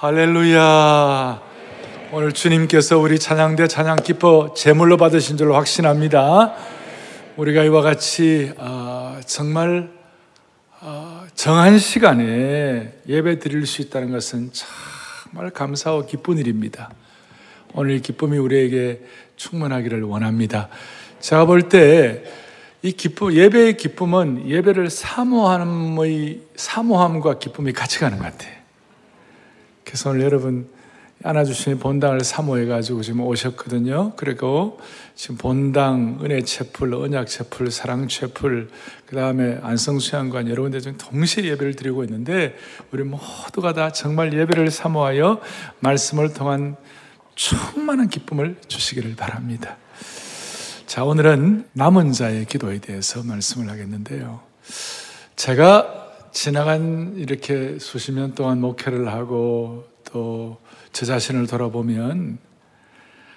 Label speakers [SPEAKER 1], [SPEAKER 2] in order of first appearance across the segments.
[SPEAKER 1] 할렐루야. 오늘 주님께서 우리 찬양대 찬양 기뻐 제물로 받으신 줄로 확신합니다. 우리가 이와 같이 어, 정말 어, 정한 시간에 예배 드릴 수 있다는 것은 정말 감사하고 기쁜 일입니다. 오늘 이 기쁨이 우리에게 충만하기를 원합니다. 제가 볼 때 이 기쁨, 예배의 기쁨은 예배를 사모함의 사모함과 기쁨이 같이 가는 것 같아요. 그래서 오늘 여러분 안아주신 본당을 사모해가지고 지금 오셨거든요. 그리고 지금 본당, 은혜 채플, 언약 채플, 사랑 채플, 그 다음에 안성수양관 여러 군데 좀 동시에 예배를 드리고 있는데 우리 모두가 다 정말 예배를 사모하여 말씀을 통한 충만한 기쁨을 주시기를 바랍니다. 자, 오늘은 남은 자의 기도에 대해서 말씀을 하겠는데요. 제가 지나간 이렇게 수십 년 동안 목회를 하고 또 저 자신을 돌아보면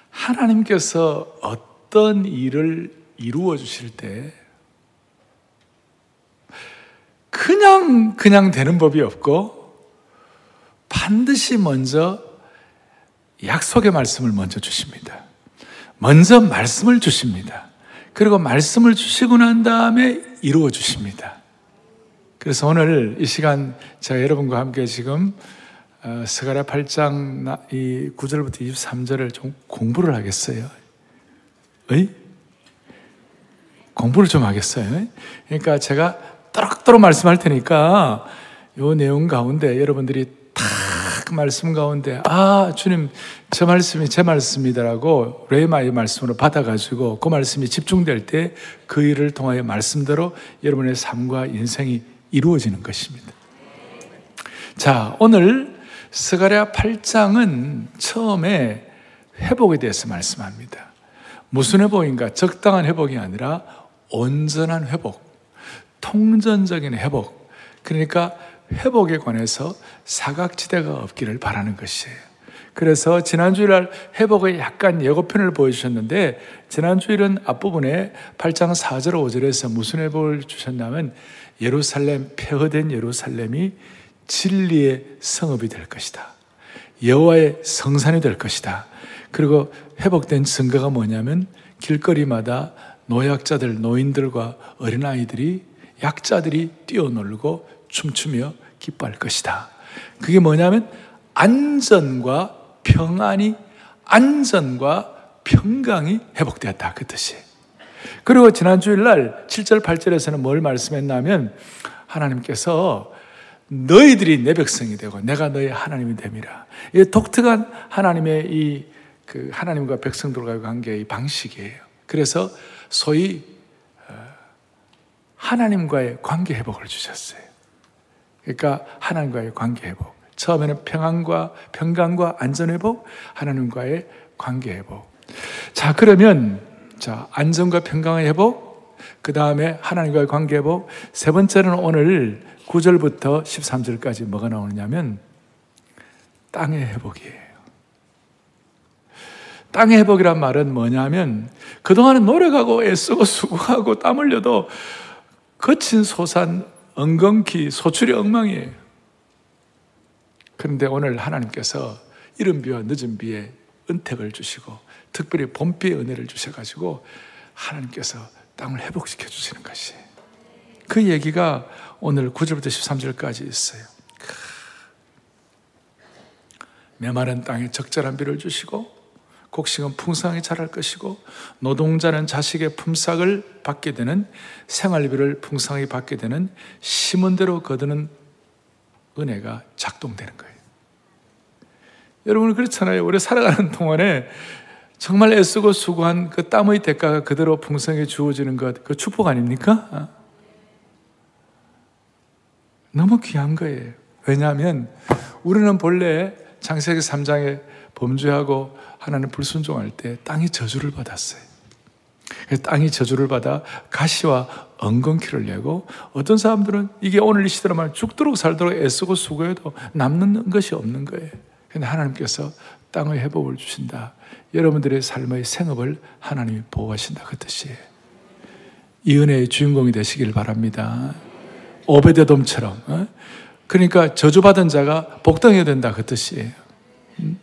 [SPEAKER 1] 하나님께서 어떤 일을 이루어 주실 때 그냥 그냥 되는 법이 없고 반드시 먼저 약속의 말씀을 먼저 주십니다. 먼저 말씀을 주십니다. 그리고 말씀을 주시고 난 다음에 이루어 주십니다. 그래서 오늘 이 시간 제가 여러분과 함께 지금 어, 스가랴 8장 이 9절부터 23절을 좀 공부를 하겠어요. 의? 공부를 좀 하겠어요. 그러니까 제가 또록또록 말씀할 테니까 이 내용 가운데 여러분들이 탁 말씀 가운데 아 주님 저 말씀이 제 말씀이다라고 레마의 말씀으로 받아가지고 그 말씀이 집중될 때 그 일을 통하여 말씀대로 여러분의 삶과 인생이 이루어지는 것입니다. 자 오늘 스가랴 8장은 처음에 회복에 대해서 말씀합니다. 무슨 회복인가? 적당한 회복이 아니라 온전한 회복, 통전적인 회복. 그러니까 회복에 관해서 사각지대가 없기를 바라는 것이에요. 그래서 지난주일 회복의 약간 예고편을 보여주셨는데, 지난주일은 앞부분에 8장 4절 5절에서 무슨 회복을 주셨냐면, 예루살렘, 폐허된 예루살렘이 진리의 성읍이 될 것이다. 여호와의 성산이 될 것이다. 그리고 회복된 증거가 뭐냐면 길거리마다 노약자들, 노인들과 어린아이들이 약자들이 뛰어놀고 춤추며 기뻐할 것이다. 그게 뭐냐면 안전과 평안이 안전과 평강이 회복되었다 그 뜻이. 그리고 지난 주일날 7절 8절에서는 뭘 말씀했냐면 하나님께서 너희들이 내 백성이 되고 내가 너희 하나님이 됨이라. 이 독특한 하나님의 이 그 하나님과 백성들과의 관계의 방식이에요. 그래서 소위 어, 하나님과의 관계 회복을 주셨어요. 그러니까 하나님과의 관계 회복. 처음에는 평안과 평강과 안전 회복, 하나님과의 관계 회복. 자, 그러면 자, 안전과 평강의 회복, 그 다음에 하나님과의 관계 회복, 세 번째는 오늘 9절부터 13절까지 뭐가 나오느냐면 땅의 회복이에요. 땅의 회복이란 말은 뭐냐면 그동안은 노력하고 애쓰고 수고하고 땀 흘려도 거친 소산, 엉겅퀴, 소출이 엉망이에요. 그런데 오늘 하나님께서 이른 비와 늦은 비에 은택을 주시고 특별히 봄비의 은혜를 주셔가지고 하나님께서 땅을 회복시켜 주시는 것이 그 얘기가 오늘 9절부터 13절까지 있어요. 메마른 땅에 적절한 비를 주시고 곡식은 풍성하게 자랄 것이고 노동자는 자식의 품삯을 받게 되는 생활비를 풍성하게 받게 되는 심은 대로 거두는 은혜가 작동되는 거예요. 여러분 그렇잖아요. 우리 살아가는 동안에 정말 애쓰고 수고한 그 땀의 대가가 그대로 풍성하게 주어지는 것, 그 축복 아닙니까? 너무 귀한 거예요. 왜냐하면 우리는 본래 창세기 3장에 범죄하고 하나님 불순종할 때 땅이 저주를 받았어요. 땅이 저주를 받아 가시와 엉겅퀴를 내고 어떤 사람들은 이게 오늘 이 시대로만 죽도록 살도록 애쓰고 수고해도 남는 것이 없는 거예요. 근데 하나님께서 땅의 회복을 주신다. 여러분들의 삶의 생업을 하나님이 보호하신다. 그 뜻이에요. 이 은혜의 주인공이 되시길 바랍니다. 오베데돔처럼 어? 그러니까 저주받은 자가 복당해야 된다 그 뜻이에요. 음?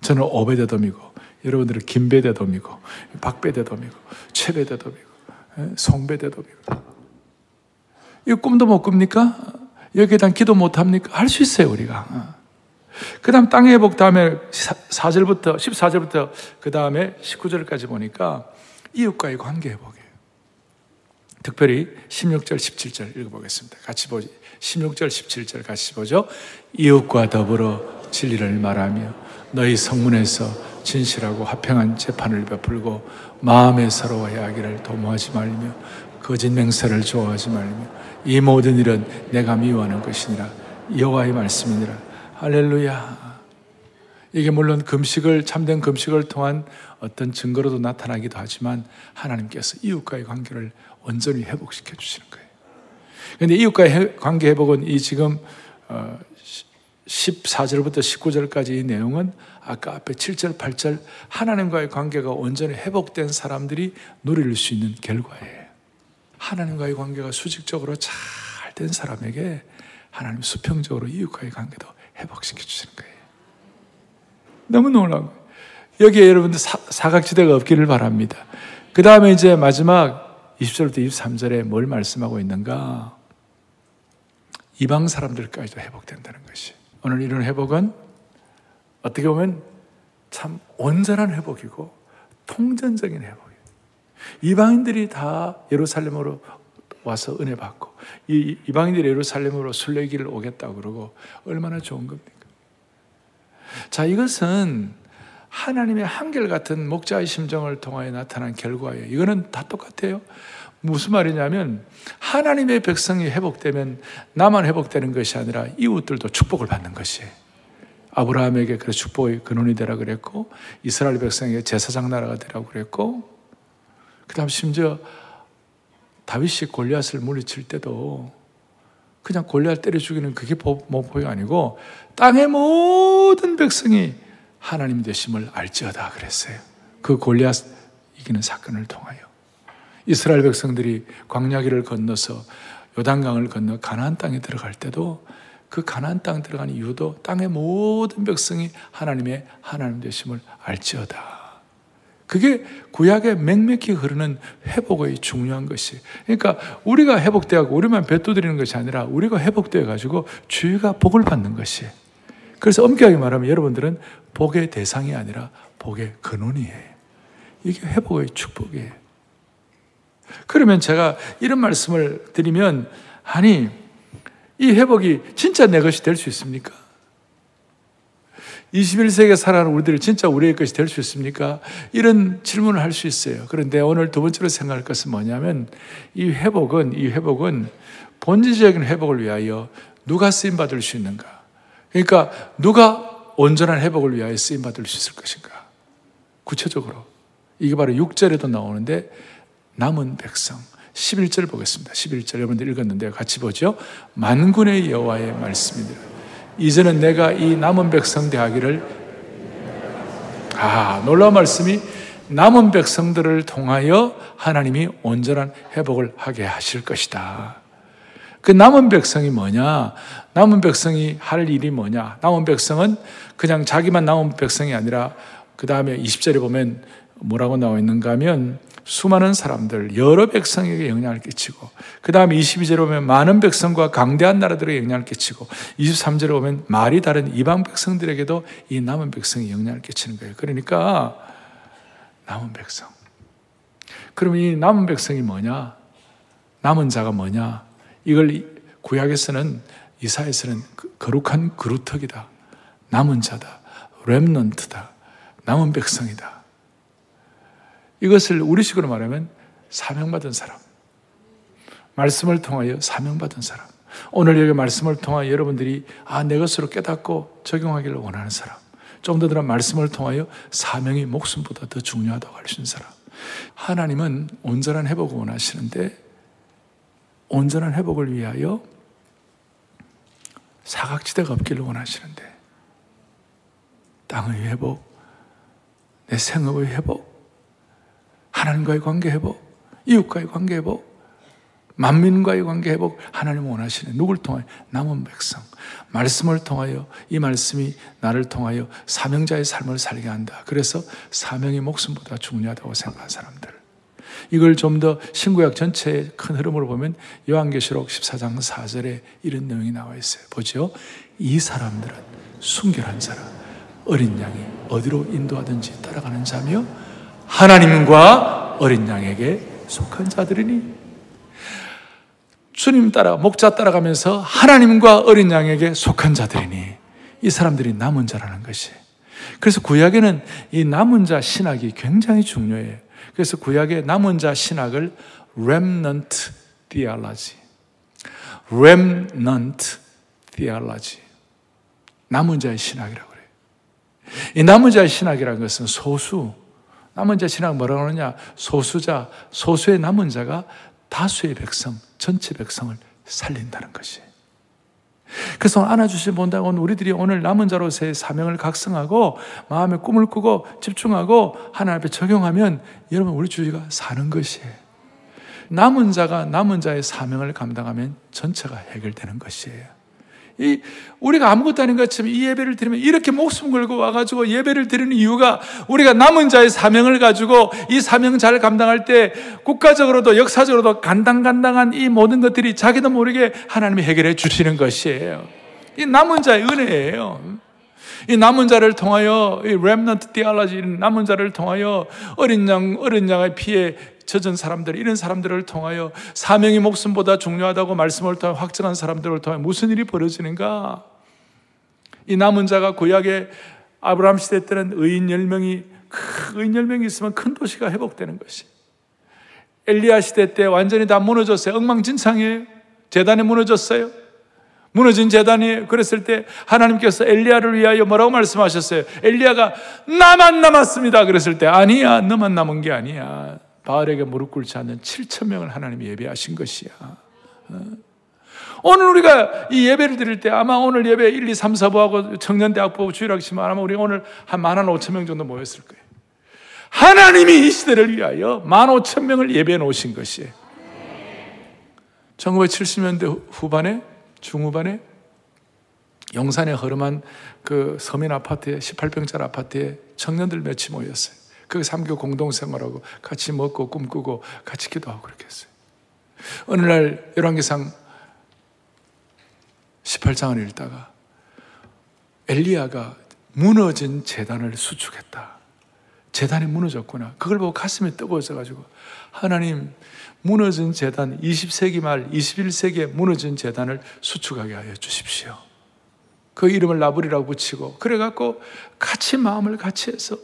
[SPEAKER 1] 저는 오베데돔이고 여러분들은 김베데돔이고 박베데돔이고 최베데돔이고 예, 송베데돔이고 이 꿈도 못 꿉니까? 여기에 대한 기도 못 합니까? 할 수 있어요 우리가. 어. 그 다음 땅의 회복 다음에 4절부터 14절부터 그 다음에 19절까지 보니까 이웃과의 관계 회복이에요. 특별히 16절, 17절 읽어보겠습니다. 같이 보지. 16절, 17절 같이 보죠. 이웃과 더불어 진리를 말하며 너희 성문에서 진실하고 화평한 재판을 베풀고 마음에 서로 이야기를 도모하지 말며 거짓 맹세를 좋아하지 말며 이 모든 일은 내가 미워하는 것이니라 여호와의 말씀이니라 할렐루야 이게 물론 금식을 참된 금식을 통한 어떤 증거로도 나타나기도 하지만 하나님께서 이웃과의 관계를 온전히 회복시켜 주시는 거예요. 그런데 이웃과의 관계 회복은 이 지금 14절부터 어, 19절까지 이 내용은 아까 앞에 7절, 8절 하나님과의 관계가 온전히 회복된 사람들이 누릴 수 있는 결과예요. 하나님과의 관계가 수직적으로 잘 된 사람에게 하나님 수평적으로 이웃과의 관계도 회복시켜 주시는 거예요. 너무 거예요. 여기에 여러분들 사, 각지대가 없기를 바랍니다. 그 다음에 이제 마지막 20절부터 23절에 뭘 말씀하고 있는가? 이방 사람들까지도 회복된다는 것이. 오늘 이런 회복은 어떻게 보면 참 온전한 회복이고 통전적인 회복 이방인들이 다 예루살렘으로 와서 은혜 받고 이 이방인들이 예루살렘으로 순례길을 오겠다고 그러고 얼마나 좋은 겁니까? 자, 이것은 하나님의 한결같은 목자의 심정을 통하여 나타난 결과예요. 이거는 다 똑같아요. 무슨 말이냐면 하나님의 백성이 회복되면 나만 회복되는 것이 아니라 이웃들도 축복을 받는 것이에요. 아브라함에게 그 축복의 근원이 되라 그랬고 이스라엘 백성에게 제사장 나라가 되라고 그랬고 그 다음 심지어 다윗이 골리앗을 물리칠 때도 그냥 골리앗 때려 죽이는 그게 목표가 아니고 땅의 모든 백성이 하나님 되심을 알지어다 그랬어요. 그 골리앗 이기는 사건을 통하여 이스라엘 백성들이 광야길을 건너서 요단강을 건너 가나안 땅에 들어갈 때도 그 가나안 땅 들어간 이유도 땅의 모든 백성이 하나님의 하나님 되심을 알지어다. 그게 구약에 맹맥히 흐르는 회복의 중요한 것이. 그러니까 우리가 회복되고 우리만 뱉어드리는 것이 아니라 우리가 회복되어 가지고 주위가 복을 받는 것이. 그래서 엄격하게 말하면 여러분들은 복의 대상이 아니라 복의 근원이에요. 이게 회복의 축복이에요. 그러면 제가 이런 말씀을 드리면 아니 이 회복이 진짜 내 것이 될 수 있습니까? 21세기에 살아가는 우리들이 진짜 우리의 것이 될 수 있습니까? 이런 질문을 할 수 있어요. 그런데 오늘 두 번째로 생각할 것은 뭐냐면 이 회복은, 이 회복은 본질적인 회복을 위하여 누가 쓰임 받을 수 있는가? 그러니까 누가 온전한 회복을 위하여 쓰임 받을 수 있을 것인가? 구체적으로. 이게 바로 6절에도 나오는데 남은 백성. 11절 보겠습니다. 11절 여러분들 읽었는데 같이 보죠. 만군의 여호와의 말씀입니다. 이제는 내가 이 남은 백성 대하기를 아 놀라운 말씀이 남은 백성들을 통하여 하나님이 온전한 회복을 하게 하실 것이다. 그 남은 백성이 뭐냐? 남은 백성이 할 일이 뭐냐? 남은 백성은 그냥 자기만 남은 백성이 아니라 그 다음에 20절에 보면 뭐라고 나와 있는가 하면 수많은 사람들, 여러 백성에게 영향을 끼치고, 그 다음에 22절에 보면 많은 백성과 강대한 나라들에게 영향을 끼치고, 23절에 보면 말이 다른 이방 백성들에게도 이 남은 백성이 영향을 끼치는 거예요. 그러니까, 남은 백성. 그럼 이 남은 백성이 뭐냐? 남은 자가 뭐냐? 이걸 구약에서는, 이사에서는 그 거룩한 그루터기다. 남은 자다. 렘넌트다. 남은 백성이다. 이것을 우리식으로 말하면 사명받은 사람. 말씀을 통하여 사명받은 사람. 오늘 여기 말씀을 통하여 여러분들이 아, 내 것으로 깨닫고 적용하기를 원하는 사람. 좀 더 들어 말씀을 통하여 사명이 목숨보다 더 중요하다고 하시는 사람. 하나님은 온전한 회복을 원하시는데 온전한 회복을 위하여 사각지대가 없기를 원하시는데 땅의 회복, 내 생업의 회복, 하나님과의 관계 회복, 이웃과의 관계 회복, 만민과의 관계 회복 하나님 원하시는 누굴 통하여 남은 백성 말씀을 통하여 이 말씀이 나를 통하여 사명자의 삶을 살게 한다. 그래서 사명이 목숨보다 중요하다고 생각한 사람들. 이걸 좀 더 신구약 전체의 큰 흐름으로 보면 요한계시록 14장 4절에 이런 내용이 나와 있어요. 보죠. 이 사람들은 순결한 자라 어린 양이 어디로 인도하든지 따라가는 자며 하나님과 어린 양에게 속한 자들이니 주님 따라 목자 따라가면서 하나님과 어린 양에게 속한 자들이니 이 사람들이 남은 자라는 것이. 그래서 구약에는 이 남은 자 신학이 굉장히 중요해요. 그래서 구약의 남은 자 신학을 remnant theology, remnant theology, 남은 자의 신학이라고 그래요. 이 남은 자의 신학이라는 것은 소수, 남은 자 신학 뭐라고 하느냐? 소수자, 소수의 남은 자가 다수의 백성, 전체 백성을 살린다는 것이. 그래서 안아주신 본다고 우리들이 오늘 남은 자로서의 사명을 각성하고 마음의 꿈을 꾸고 집중하고 하나님 앞에 적용하면 여러분 우리 주위가 사는 것이에요. 남은 자가 남은 자의 사명을 감당하면 전체가 해결되는 것이에요. 이 우리가 아무것도 아닌 것처럼 이 예배를 드리면 이렇게 목숨 걸고 와가지고 예배를 드리는 이유가 우리가 남은 자의 사명을 가지고 이 사명 잘 감당할 때 국가적으로도 역사적으로도 간당간당한 이 모든 것들이 자기도 모르게 하나님이 해결해 주시는 것이에요. 이 남은 자의 은혜예요. 이 남은 자를 통하여 이 remnant theology 남은 자를 통하여 어린 양 어린 양의 피에 젖은 사람들, 이런 사람들을 통하여 사명이 목숨보다 중요하다고 말씀을 통해 확정한 사람들을 통해 무슨 일이 벌어지는가? 이 남은 자가 구약의 아브라함 시대 때는 의인 10명이, 의인 10명이 있으면 큰 도시가 회복되는 것이. 엘리야 시대 때 완전히 다 무너졌어요. 엉망진창이에요. 제단이 무너졌어요. 무너진 재단이 그랬을 때 하나님께서 엘리야를 위하여 뭐라고 말씀하셨어요? 엘리야가 나만 남았습니다. 그랬을 때 아니야, 너만 남은 게 아니야. 바알에게 무릎 꿇지 않는 7천 명을 하나님이 예배하신 것이야. 어? 오늘 우리가 이 예배를 드릴 때 아마 오늘 예배 1, 2, 3, 4부하고 청년대학부 주일학시면 아마 우리 오늘 한 만한 오천 명 정도 모였을 거예요. 하나님이 이 시대를 위하여 만 오천 명을 예배해 놓으신 것이에요. 1970년대 후반에 중후반에 용산의 허름한 그 서민 아파트에 18평짜리 아파트에 청년들 몇이 모였어요. 그 삼교 공동생활하고 같이 먹고 꿈꾸고 같이 기도하고 그렇게 했어요. 어느 날 열왕기상 18장을 읽다가 엘리야가 무너진 재단을 수축했다. 재단이 무너졌구나. 그걸 보고 가슴이 뜨거워져 가지고 하나님 무너진 재단 20세기 말 21세기에 무너진 재단을 수축하게 하여 주십시오. 그 이름을 나불이라고 붙이고 그래 갖고 같이 마음을 같이 해서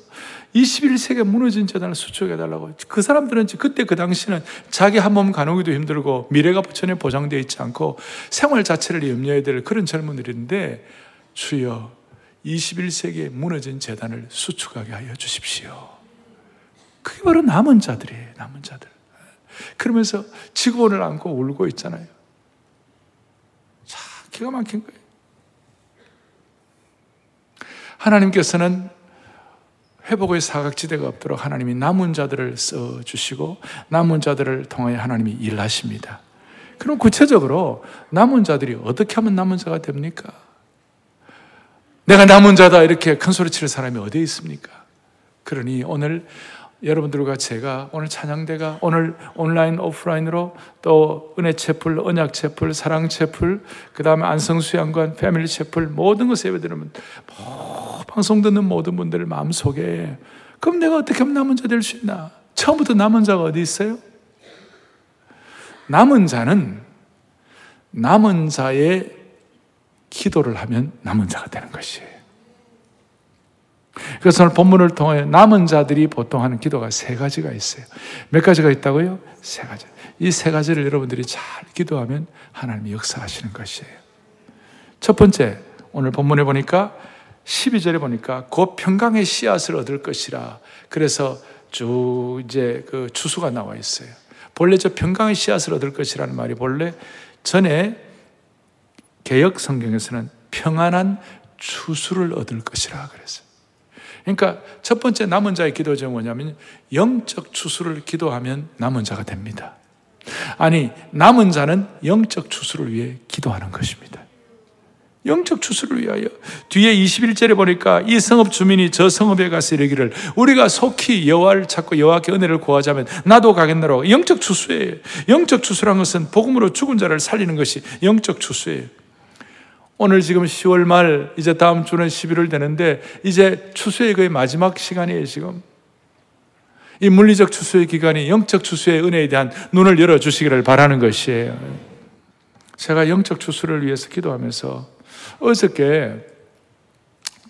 [SPEAKER 1] 21세기에 무너진 재단을 수축해달라고. 그 사람들은 그때 그 당시는 자기 한 몸 가누기도 힘들고 미래가 전혀 보장되어 있지 않고 생활 자체를 염려해야 될 그런 젊은들인데 주여 21세기에 무너진 재단을 수축하게 하여 주십시오. 그게 바로 남은 자들이에요, 남은 자들. 그러면서 지구본을 안고 울고 있잖아요. 자, 기가 막힌 거예요. 하나님께서는 회복의 사각지대가 없도록 하나님이 남은 자들을 써 주시고 남은 자들을 통하여 하나님이 일하십니다. 그럼 구체적으로 남은 자들이 어떻게 하면 남은 자가 됩니까? 내가 남은 자다 이렇게 큰 소리 치는 사람이 어디에 있습니까? 그러니 오늘 여러분들과 제가 오늘 찬양대가 오늘 온라인 오프라인으로 또 은혜 채플, 언약 채플, 사랑 채플, 그 다음에 안성수 양관, 패밀리 채플 모든 것을 예배드리면 방송 듣는 모든 분들 마음속에 그럼 내가 어떻게 하면 남은 자 될 수 있나? 처음부터 남은 자가 어디 있어요? 남은 자는 남은 자의 기도를 하면 남은 자가 되는 것이에요. 그래서 오늘 본문을 통해 남은 자들이 보통 하는 기도가 세 가지가 있어요. 몇 가지가 있다고요? 세 가지. 이 세 가지를 여러분들이 잘 기도하면 하나님이 역사하시는 것이에요. 첫 번째, 오늘 본문에 보니까 12절에 보니까 곧 평강의 씨앗을 얻을 것이라. 그래서 쭉 이제 그 추수가 나와 있어요. 본래 저 평강의 씨앗을 얻을 것이라는 말이 본래 전에 개혁 성경에서는 평안한 추수를 얻을 것이라 그랬어요. 그러니까 첫 번째 남은 자의 기도 제목은 뭐냐면 영적 추수를 기도하면 남은 자가 됩니다. 아니, 남은 자는 영적 추수를 위해 기도하는 것입니다. 영적 추수를 위하여. 뒤에 21절에 보니까 이 성읍 주민이 저 성읍에 가서 이르기를 우리가 속히 여호와를 찾고 여호와께 은혜를 구하자면 나도 가겠노라. 영적 추수예요. 영적 추수란 것은 복음으로 죽은 자를 살리는 것이 영적 추수예요. 오늘 지금 10월 말 이제 다음 주는 11월 되는데 이제 추수의 거의 마지막 시간이에요, 지금. 이 물리적 추수의 기간이 영적 추수의 은혜에 대한 눈을 열어 주시기를 바라는 것이에요. 제가 영적 추수를 위해서 기도하면서 어저께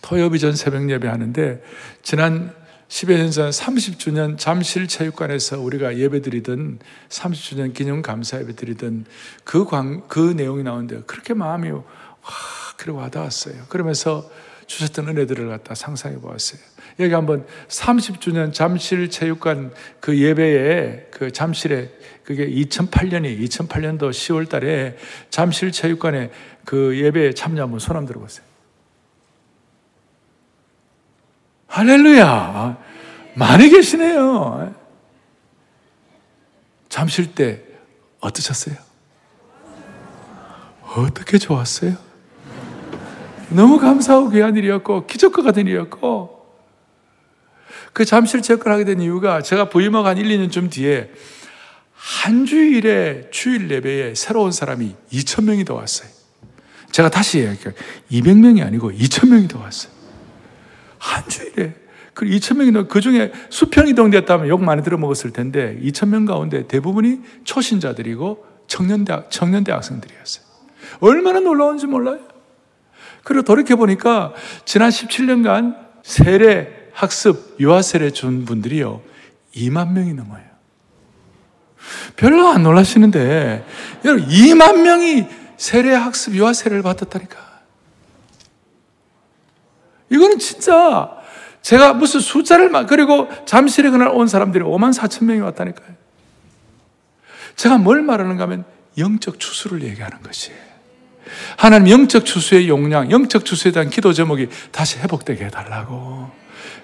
[SPEAKER 1] 토요비전 새벽 예배 하는데 지난 10여 년 전 30주년 잠실 체육관에서 우리가 예배 드리던 30주년 기념 감사 예배 드리던 그, 광, 그 내용이 나오는데 그렇게 마음이 와, 그래 와닿았어요. 그러면서 주셨던 은혜들을 갖다 상상해 보았어요. 여기 한번 30주년 잠실 체육관 그 예배에 그 잠실에 그게 2008년이 2008년도 10월 달에 잠실 체육관에 그 예배에 참여 한번 손 한번 들어 보세요. 할렐루야. 많이 계시네요. 잠실 때 어떠셨어요? 어떻게 좋았어요? 너무 감사하고 귀한 일이었고, 기적과 같은 일이었고, 그 잠실 체육관 하게 된 이유가 제가 부임하고 한 1, 2년쯤 뒤에 한 주일에 주일 예배에 새로운 사람이 2천 명이 더 왔어요. 제가 다시 얘기할게요. 200명이 아니고 2천 명이 더 왔어요. 한 주일에. 그 2천 명이 더, 그 중에 수평 이 동됐다면 욕 많이 들어먹었을 텐데 2천 명 가운데 대부분이 초신자들이고 청년대학, 청년대 학생들이었어요. 얼마나 놀라운지 몰라요. 그리고 돌이켜보니까 지난 17년간 세례, 학습, 유아 세례 준 분들이요. 2만 명이 넘어요. 별로 안 놀라시는데, 여러분, 2만 명이 세례 학습, 유아 세례를 받았다니까. 이거는 진짜 제가 무슨 숫자를 막, 그리고 잠실에 그날 온 사람들이 5만 4천 명이 왔다니까요. 제가 뭘 말하는가 하면 영적 추수를 얘기하는 것이에요. 하나님 영적 추수의 용량, 영적 추수에 대한 기도 제목이 다시 회복되게 해달라고.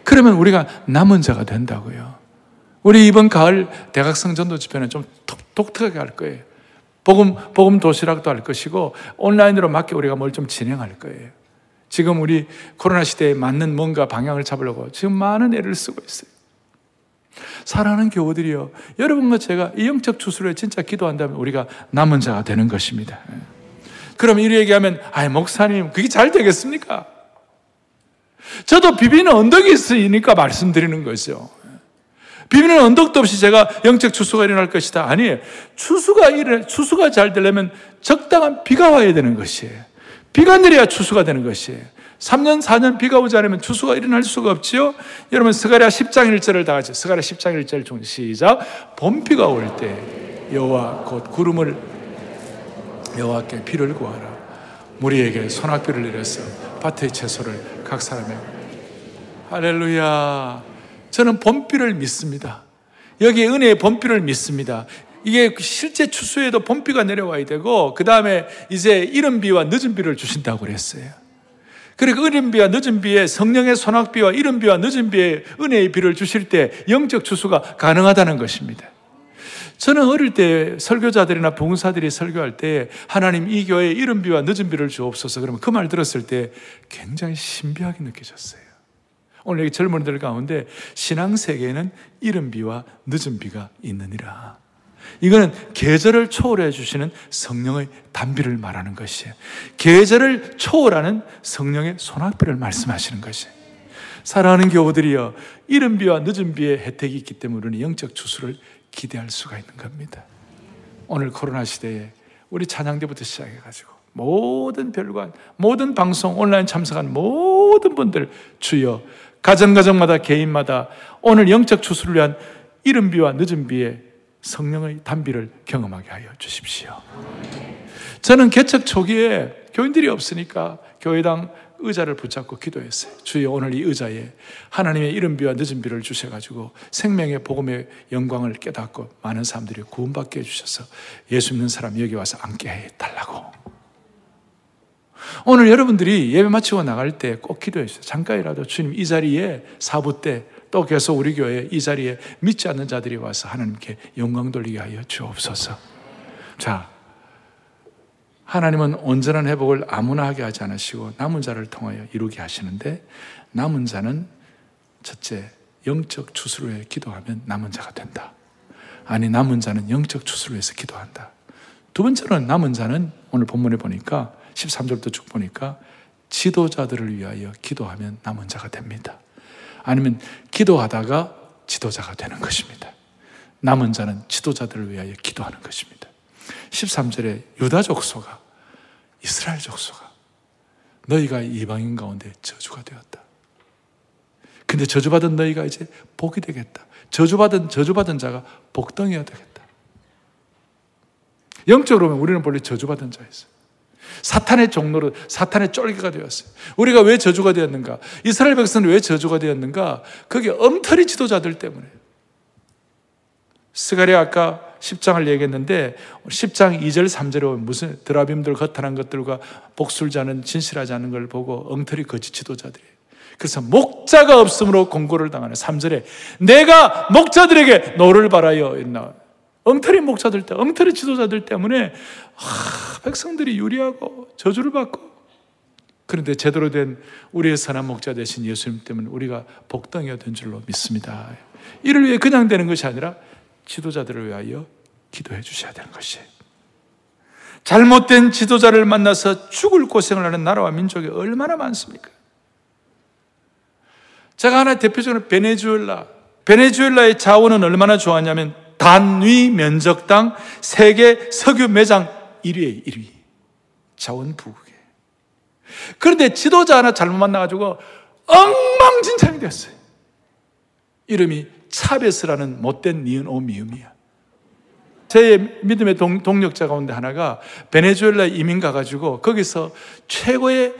[SPEAKER 1] 그러면 우리가 남은 자가 된다고요. 우리 이번 가을 대각성 전도 집회는 좀 독특하게 할 거예요. 복음, 복음 도시락도 할 것이고 온라인으로 맞게 우리가 뭘 좀 진행할 거예요. 지금 우리 코로나 시대에 맞는 뭔가 방향을 잡으려고 지금 많은 애를 쓰고 있어요. 사랑하는 교우들이요. 여러분과 제가 이 영적 추수를 진짜 기도한다면 우리가 남은 자가 되는 것입니다. 그럼 이렇게 얘기하면, 아 목사님, 그게 잘 되겠습니까? 저도 비비는 언덕이 있으니까 말씀드리는 거죠. 비비는 언덕도 없이 제가 영적 추수가 일어날 것이다. 아니에요. 추수가 일어 추수가 잘 되려면 적당한 비가 와야 되는 것이에요. 비가 내려야 추수가 되는 것이에요. 3년, 4년 비가 오지 않으면 추수가 일어날 수가 없지요? 여러분, 스가랴 10장 1절을 다 같이, 스가랴 10장 1절 중 시작. 봄비가 올 때, 여호와 곧 구름을, 여호와께 비를 구하라. 무리에게 소낙비를 내려서 밭의 채소를 각 사람의 할렐루야. 저는 봄비를 믿습니다. 여기 은혜의 봄비를 믿습니다. 이게 실제 추수에도 봄비가 내려와야 되고, 그 다음에 이제 이른 비와 늦은 비를 주신다고 그랬어요. 그리고 이른 비와 늦은 비에 성령의 소낙비와 이른 비와 늦은 비에 은혜의 비를 주실 때 영적 추수가 가능하다는 것입니다. 저는 어릴 때 설교자들이나 봉사들이 설교할 때 하나님 이 교회에 이른 비와 늦은 비를 주옵소서 그러면 그 말 들었을 때 굉장히 신비하게 느껴졌어요. 오늘 여기 젊은이들 가운데 신앙 세계에는 이른 비와 늦은 비가 있느니라. 이거는 계절을 초월해 주시는 성령의 단비를 말하는 것이에요. 계절을 초월하는 성령의 소낙비를 말씀하시는 것이에요. 사랑하는 교우들이여, 이른 비와 늦은 비의 혜택이 있기 때문에 영적 추수를 기대할 수가 있는 겁니다. 오늘 코로나 시대에 우리 찬양대부터 시작해가지고 모든 별관, 모든 방송, 온라인 참석한 모든 분들 주여 가정가정마다 개인마다 오늘 영적 추수를 위한 이른 비와 늦은 비에 성령의 단비를 경험하게 하여 주십시오. 저는 개척 초기에 교인들이 없으니까 교회당 의자를 붙잡고 기도했어요. 주여 오늘 이 의자에 하나님의 이른 비와 늦은 비를 주셔가지고 생명의 복음의 영광을 깨닫고 많은 사람들이 구원받게 해주셔서 예수 믿는 사람 여기 와서 앉게 해달라고. 오늘 여러분들이 예배 마치고 나갈 때 꼭 기도해 주세요. 잠깐이라도 주님 이 자리에 사부 때 또 계속 우리 교회 이 자리에 믿지 않는 자들이 와서 하나님께 영광 돌리게 하여 주옵소서. 자, 하나님은 온전한 회복을 아무나 하게 하지 않으시고 남은 자를 통하여 이루게 하시는데 남은 자는 첫째 영적 추수로 해 기도하면 남은 자가 된다. 아니 남은 자는 영적 추수로 해서 기도한다. 두 번째는 남은 자는 오늘 본문에 보니까 13절부터 쭉 보니까 지도자들을 위하여 기도하면 남은 자가 됩니다. 아니면 기도하다가 지도자가 되는 것입니다. 남은 자는 지도자들을 위하여 기도하는 것입니다. 13절에 유다 족소가 이스라엘 족소가 너희가 이방인 가운데 저주가 되었다. 근데 저주받은 너희가 이제 복이 되겠다. 저주받은 저주받은 자가 복덩이가 되겠다. 영적으로 보면 우리는 본래 저주받은 자였어요. 사탄의 종로로 사탄의 쫄개가 되었어요. 우리가 왜 저주가 되었는가? 이스라엘 백성은 왜 저주가 되었는가? 그게 엉터리 지도자들 때문에. 스가랴 아까 10장을 얘기했는데 10장 2절 3절에 보면 무슨 드라빔들 거탈한 것들과 복술자는 진실하지 않은 걸 보고 엉터리 거짓 지도자들이에요. 그래서 목자가 없으므로 곤고를 당하는 3절에 내가 목자들에게 노를 발하여. 이나 엉터리 목사들 때, 엉터리 지도자들 때문에 아, 백성들이 유리하고 저주를 받고 그런데 제대로 된 우리의 선한 목자 되신 예수님 때문에 우리가 복덩이가 된 줄로 믿습니다. 이를 위해 그냥 되는 것이 아니라 지도자들을 위하여 기도해 주셔야 되는 것이에요. 잘못된 지도자를 만나서 죽을 고생을 하는 나라와 민족이 얼마나 많습니까? 제가 하나 대표적으로 베네수엘라. 베네수엘라의 자원은 얼마나 좋았냐면 단위 면적당 세계 석유 매장 1위에 1위. 자원 부국에. 그런데 지도자 하나 잘못 만나가지고 엉망진창이 됐어요. 이름이 차베스라는 못된 니은 오미음이야. 제 믿음의 동, 동력자 가운데 하나가 베네수엘라 이민 가가지고 거기서 최고의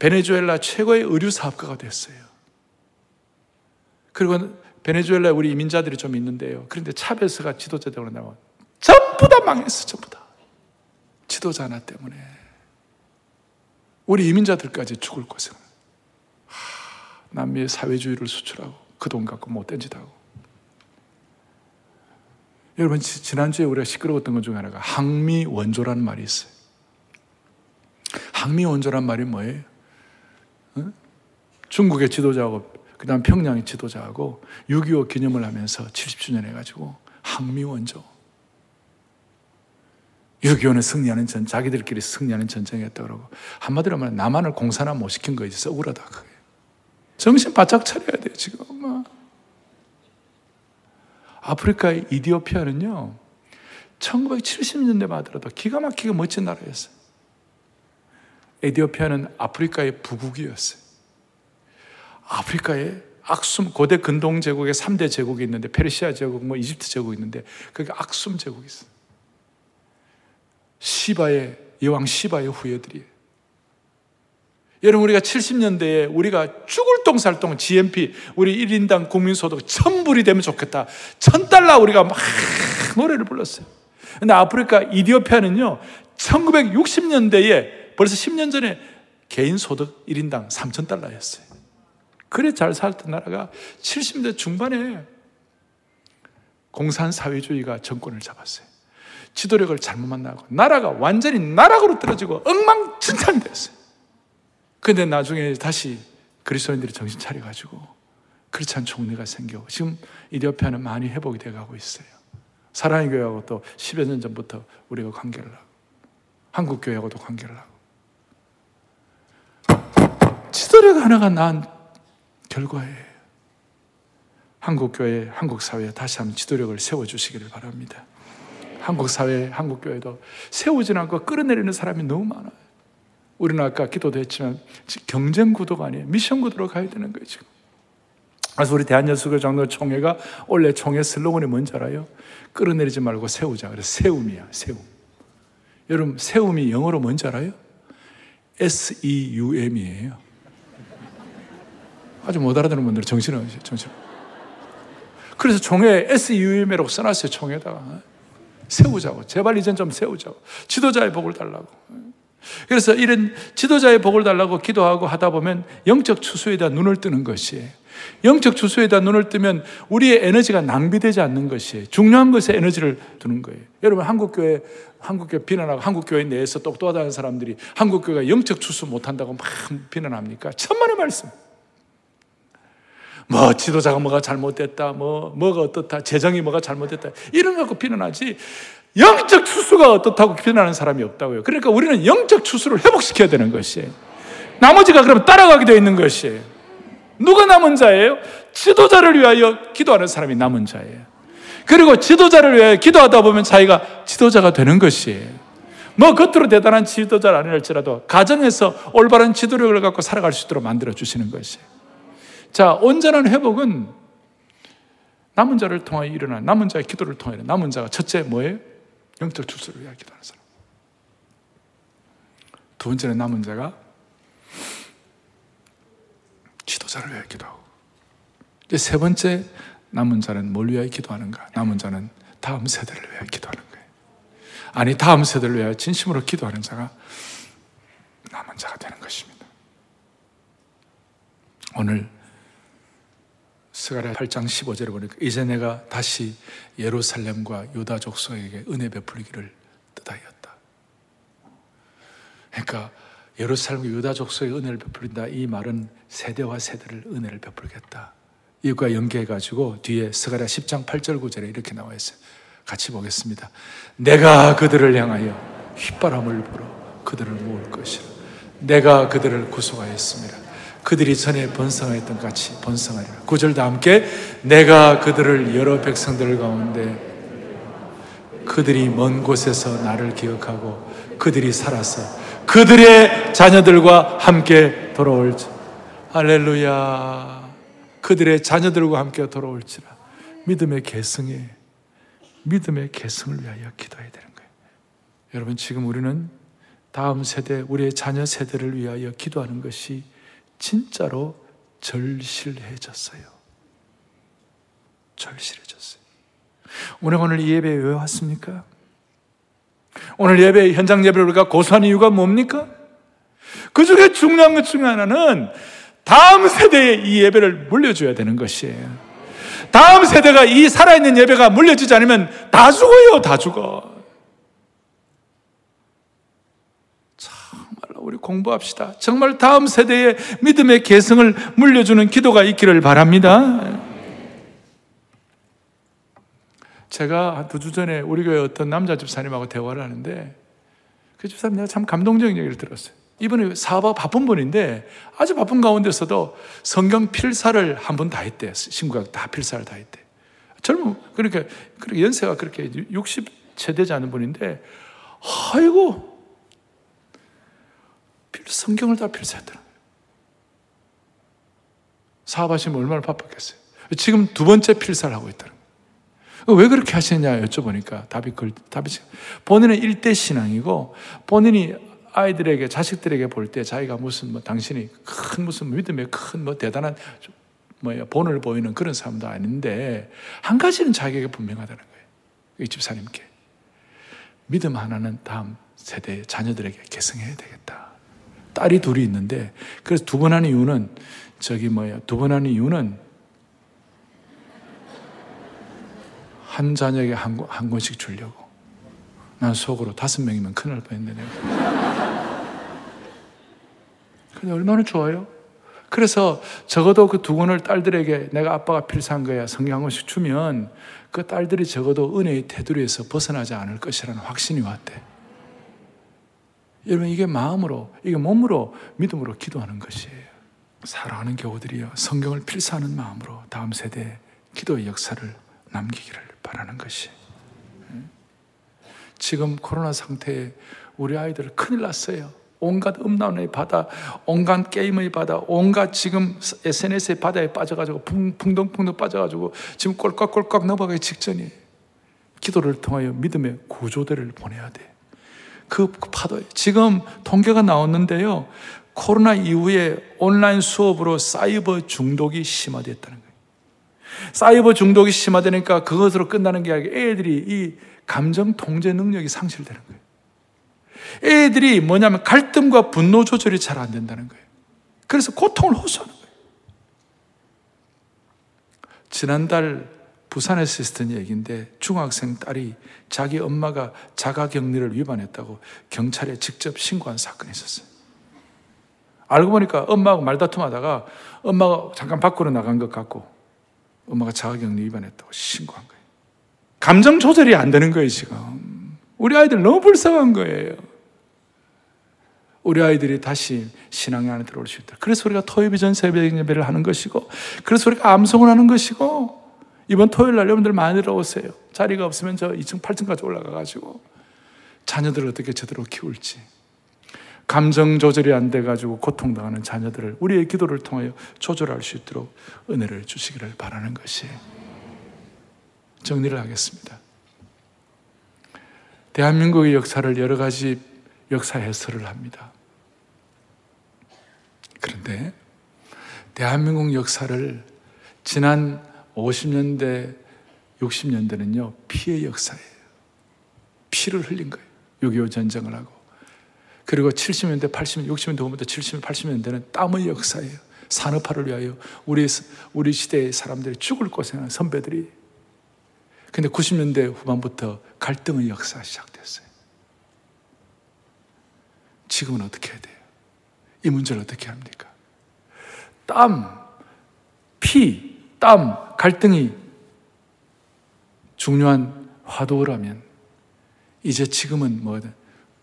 [SPEAKER 1] 베네수엘라 최고의 의류 사업가가 됐어요. 그리고 베네수엘라에 우리 이민자들이 좀 있는데요. 그런데 차베스가 지도자 되고 나면 전부 다 망했어, 전부 다. 지도자 하나 때문에. 우리 이민자들까지 죽을 것은 남미의 사회주의를 수출하고 그 돈 갖고 못된 짓 하고. 여러분, 지난주에 우리가 시끄러웠던 것 중에 하나가 항미 원조라는 말이 있어요. 항미 원조란 말이 뭐예요? 어? 중국의 지도자하고 그 다음 평양의 지도자하고 6.25 기념을 하면서 70주년 해가지고 항미 원조. 6.25는 승리하는 전, 자기들끼리 승리하는 전쟁이었다 그러고 한마디로 말하면 남한을 공산화 못 시킨 있어서 억울하다. 그게. 정신 바짝 차려야 돼요, 지금. 엄마. 아프리카의 이디오피아는요, 1970년대 만 하더라도 기가 막히게 멋진 나라였어요. 에디오피아는 아프리카의 부국이었어요. 아프리카에 악숨 고대 근동 제국에 3대 제국이 있는데 페르시아 제국, 뭐 이집트 제국이 있는데 그게 악숨 제국이 있어요. 시바의 여왕 시바의 후예들이에요. 여러분 우리가 70년대에 우리가 죽을 똥살똥 GMP 우리 1인당 국민소득 천불이 되면 좋겠다. 천 달러 우리가 막 노래를 불렀어요. 근데 아프리카 이디오피아는요. 1960년대에 벌써 10년 전에 개인 소득 1인당 3천 달러였어요. 그래 잘 살던 나라가 70대 중반에 공산사회주의가 정권을 잡았어요. 지도력을 잘못 만나고 나라가 완전히 나락으로 떨어지고 엉망진창이 됐어요. 근데 나중에 다시 그리스도인들이 정신 차려가지고 크리스찬 총리가 생겨 지금 이디오피아는 많이 회복이 돼가고 있어요. 사랑의 교회하고 또 10여 년 전부터 우리가 관계를 하고 한국 교회하고도 관계를 하고 지도력 하나가 난 결과예요. 한국 교회, 한국 사회에 다시 한번 지도력을 세워 주시기를 바랍니다. 한국 사회, 한국 교회도 세우지 않고 끌어내리는 사람이 너무 많아요. 우리는 아까 기도도 했지만 경쟁 구도가 아니에요. 미션 구도로 가야 되는 거예요, 지금. 그래서 우리 대한예수교 장로 총회가 원래 총회 슬로건이 뭔지 알아요? 끌어내리지 말고 세우자. 그래서 세움이야, 세움. 여러분, 세움이 영어로 뭔지 알아요? S-E-U-M이에요. 아주 못 알아듣는 분들은 정신을 정신. 그래서 총회 SUM이라고 써놨어요. 총회다가 세우자고 제발 이젠 좀 세우자고 지도자의 복을 달라고 그래서 이런 지도자의 복을 달라고 기도하고 하다 보면 영적 추수에다 눈을 뜨는 것이에요. 영적 추수에다 눈을 뜨면 우리의 에너지가 낭비되지 않는 것이 중요한 것에 에너지를 두는 거예요. 여러분 한국교회 한국교회 비난하고 한국교회 내에서 똑똑하다는 사람들이 한국교회가 영적 추수 못한다고 막 비난합니까? 천만의 말씀. 뭐 지도자가 뭐가 잘못됐다, 뭐 뭐가 어떻다, 재정이 뭐가 잘못됐다 이런 거 갖고 비난하지 영적 추수가 어떻다고 비난하는 사람이 없다고요. 그러니까 우리는 영적 추수를 회복시켜야 되는 것이에요. 나머지가 그럼 따라가게 되어 있는 것이에요. 누가 남은 자예요? 지도자를 위하여 기도하는 사람이 남은 자예요. 그리고 지도자를 위하여 기도하다 보면 자기가 지도자가 되는 것이에요. 뭐 겉으로 대단한 지도자는 아니랄지라도 가정에서 올바른 지도력을 갖고 살아갈 수 있도록 만들어 주시는 것이에요. 자, 온전한 회복은 남은 자를 통하여 일어난 남은 자의 기도를 통하여 남은 자가 첫째 뭐예요? 영적 출소를 위하여 기도하는 사람. 두 번째는 남은 자가 지도자를 위하여 기도하고. 이제 세 번째 남은 자는 뭘 위하여 기도하는가? 남은 자는 다음 세대를 위하여 기도하는 거예요. 아니, 다음 세대를 위하여 진심으로 기도하는 자가 남은 자가 되는 것입니다. 오늘 스가랴 8장 15절에 보니까 이제 내가 다시 예루살렘과 유다 족속에게 은혜 베풀기를 뜻하였다. 그러니까 예루살렘과 유다 족속에 은혜를 베풀린다. 이 말은 세대와 세대를 은혜를 베풀겠다. 이것과 연계해 가지고 뒤에 스가랴 10장 8절 9절에 이렇게 나와 있어요. 같이 보겠습니다. 내가 그들을 향하여 휘바람을 불어 그들을 모을 것이라. 내가 그들을 구속하였습니다. 그들이 전에 번성하였던 같이 번성하리라. 구절도 함께 내가 그들을 여러 백성들 가운데 그들이 먼 곳에서 나를 기억하고 그들이 살아서 그들의 자녀들과 함께 돌아올 지. 할렐루야. 그들의 자녀들과 함께 돌아올지라. 믿음의 계승에 믿음의 계승을 위하여 기도해야 되는 거예요. 여러분 지금 우리는 다음 세대, 우리의 자녀 세대를 위하여 기도하는 것이 진짜로 절실해졌어요. 절실해졌어요. 오늘 오늘 이 예배에 왜 왔습니까? 오늘 예배 현장 예배를 우리가 고수한 이유가 뭡니까? 그 중에 중요한 것 중에 하나는 다음 세대에 이 예배를 물려줘야 되는 것이에요. 다음 세대가 이 살아있는 예배가 물려지지 않으면 다 죽어요, 다 죽어. 우리 공부합시다. 정말 다음 세대의 믿음의 개성을 물려주는 기도가 있기를 바랍니다. 제가 한 두 주 전에 우리 교회 어떤 남자 집사님하고 대화를 하는데 그 집사님 내가 참 감동적인 얘기를 들었어요. 이분이 사업 바쁜 분인데 아주 바쁜 가운데서도 성경 필사를 한 번 다 했대. 신구약 다 필사를 다 했대. 젊은, 그러니까, 그렇게 연세가 그렇게 60채 되지 않은 분인데, 아이고, 성경을 다 필사했더라. 사업하시면 얼마나 바빴겠어요. 지금 두 번째 필사를 하고 있다는 왜 그렇게 하시느냐 여쭤보니까 답이 그 답이 본인은 일대 신앙이고 본인이 아이들에게 자식들에게 볼 때 자기가 무슨 뭐 당신이 큰 무슨 믿음의 큰 뭐 대단한 뭐야 본을 보이는 그런 사람도 아닌데 한 가지는 자기에게 분명하다는 거예요. 이 집사님께 믿음 하나는 다음 세대 자녀들에게 계승해야 되겠다. 딸이 둘이 있는데 그래서 두 번 하는 이유는 저기 뭐야 두 번 하는 이유는 한 자녀에게 한, 한 권씩 주려고. 난 속으로 다섯 명이면 큰일 날 뻔했네 내가. 근데 얼마나 좋아요? 그래서 적어도 그 두 권을 딸들에게 내가 아빠가 필사한 거야. 성경 한 권씩 주면 그 딸들이 적어도 은혜의 테두리에서 벗어나지 않을 것이라는 확신이 왔대 여러분 이게 마음으로 이게 몸으로 믿음으로 기도하는 것이에요. 사랑하는 교우들이여 성경을 필사하는 마음으로 다음 세대에 기도의 역사를 남기기를 바라는 것이. 지금 코로나 상태에 우리 아이들 큰일 났어요. 온갖 음란의 바다, 온갖 게임의 바다, 온갖 지금 SNS의 바다에 빠져가지고 풍덩풍덩 빠져가지고 지금 꼴깍꼴깍 넘어가기 직전이에요. 기도를 통하여 믿음의 구조대를 보내야 돼. 그 파도, 지금 통계가 나왔는데요. 코로나 이후에 온라인 수업으로 사이버 중독이 심화됐다는 거예요. 사이버 중독이 심화되니까 그것으로 끝나는 게 아니라 애들이 이 감정 통제 능력이 상실되는 거예요. 애들이 뭐냐면 갈등과 분노 조절이 잘 안 된다는 거예요. 그래서 고통을 호소하는 거예요. 지난달 부산에서 있었던 얘기인데 중학생 딸이 자기 엄마가 자가격리를 위반했다고 경찰에 직접 신고한 사건이 있었어요. 알고 보니까 엄마하고 말다툼하다가 엄마가 잠깐 밖으로 나간 것 같고 엄마가 자가격리 위반했다고 신고한 거예요. 감정 조절이 안 되는 거예요, 지금. 우리 아이들 너무 불쌍한 거예요. 우리 아이들이 다시 신앙 안에 들어올 수 있다. 그래서 우리가 토요일 전 새벽 예배를 하는 것이고, 그래서 우리가 암송을 하는 것이고, 이번 토요일 날 여러분들 많이 들어오세요. 자리가 없으면 저 2층, 8층까지 올라가가지고, 자녀들을 어떻게 제대로 키울지. 감정 조절이 안 돼가지고 고통당하는 자녀들을 우리의 기도를 통하여 조절할 수 있도록 은혜를 주시기를 바라는 것이 정리를 하겠습니다. 대한민국의 역사를 여러 가지 역사 해설을 합니다. 그런데 대한민국 역사를 지난 50년대, 60년대는요, 피의 역사예요. 피를 흘린 거예요. 6.25 전쟁을 하고. 그리고 70년대, 80년대, 60년대, 50년대, 70년대, 80년대는 땀의 역사예요. 산업화를 위하여 우리, 우리 시대의 사람들이 죽을 고생하는 선배들이. 근데 90년대 후반부터 갈등의 역사가 시작됐어요. 지금은 어떻게 해야 돼요? 이 문제를 어떻게 합니까? 땀, 피, 땀, 갈등이 중요한 화두라면 이제 지금은 뭐든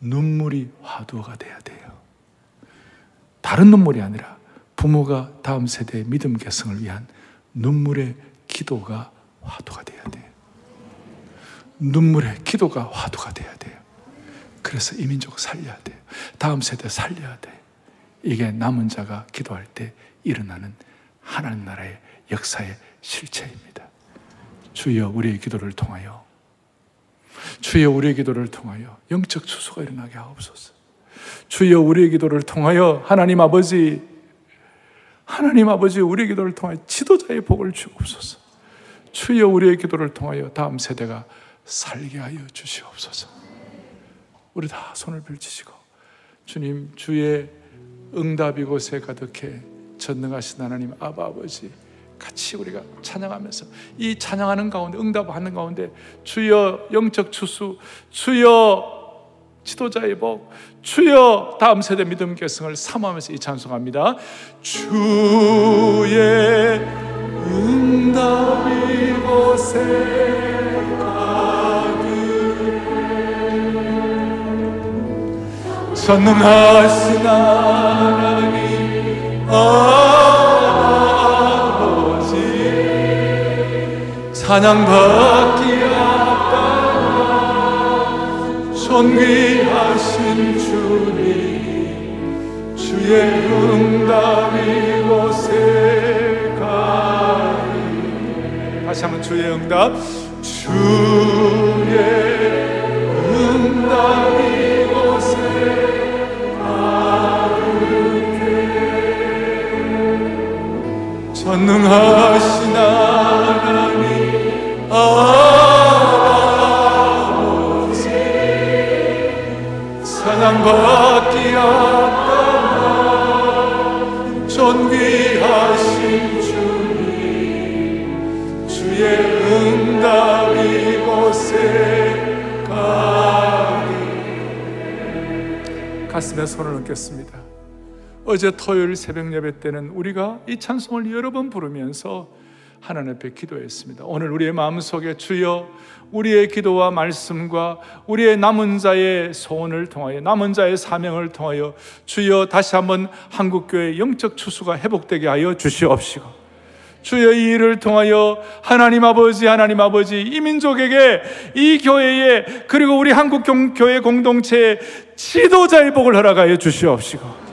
[SPEAKER 1] 눈물이 화두가 돼야 돼요. 다른 눈물이 아니라 부모가 다음 세대의 믿음 개성을 위한 눈물의 기도가 화두가 돼야 돼요. 눈물의 기도가 화두가 돼야 돼요. 그래서 이 민족 살려야 돼요. 다음 세대 살려야 돼. 이게 남은 자가 기도할 때 일어나는 하나님 나라의 역사의 실체입니다. 주여 우리의 기도를 통하여 주여 우리의 기도를 통하여 영적 추수가 일어나게 하옵소서. 주여 우리의 기도를 통하여 하나님 아버지 하나님 아버지 우리의 기도를 통하여 지도자의 복을 주옵소서. 주여 우리의 기도를 통하여 다음 세대가 살게 하여 주시옵소서. 우리 다 손을 빌치시고 주님 주의 응답 이 곳에 가득해 전능하신 하나님 아바 아버지 같이 우리가 찬양하면서 이 찬양하는 가운데 응답하는 가운데 주여 영적 추수 주여 지도자의 복 주여 다음 세대 믿음 계승을 삼하면서 이 찬송합니다. 주의 응답 이 곳에 전능하신 하나님 아 찬양받기 아까 존귀하신 주님 주의 응답 이 곳에 가리 다시 한번 주의 응답. 주의 응답 이 곳에 전능하신 하나님 아버지 사랑받기 아까워 존귀하신 주님 주의 응답 이곳에 가리 가슴에 손을 얹겠습니다. 어제 토요일 새벽 예배 때는 우리가 이 찬송을 여러 번 부르면서 하나님 앞에 기도했습니다. 오늘 우리의 마음속에 주여 우리의 기도와 말씀과 우리의 남은 자의 소원을 통하여 남은 자의 사명을 통하여 주여 다시 한번 한국교회 영적 추수가 회복되게 하여 주시옵시고 주여 이 일을 통하여 하나님 아버지 하나님 아버지 이 민족에게 이 교회에 그리고 우리 한국 교회 공동체에 지도자의 복을 허락하여 주시옵시고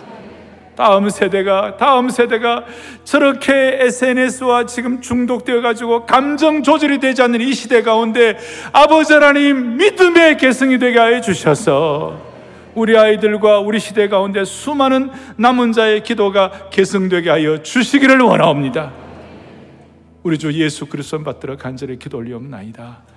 [SPEAKER 1] 다음 세대가 다음 세대가 저렇게 SNS와 지금 중독되어 가지고 감정 조절이 되지 않는 이 시대 가운데 아버지 하나님 믿음의 개성이 되게 하여 주셔서 우리 아이들과 우리 시대 가운데 수많은 남은 자의 기도가 개성되게 하여 주시기를 원하옵니다. 우리 주 예수 그리스도 받들어 간절히 기도 올리옵나이다.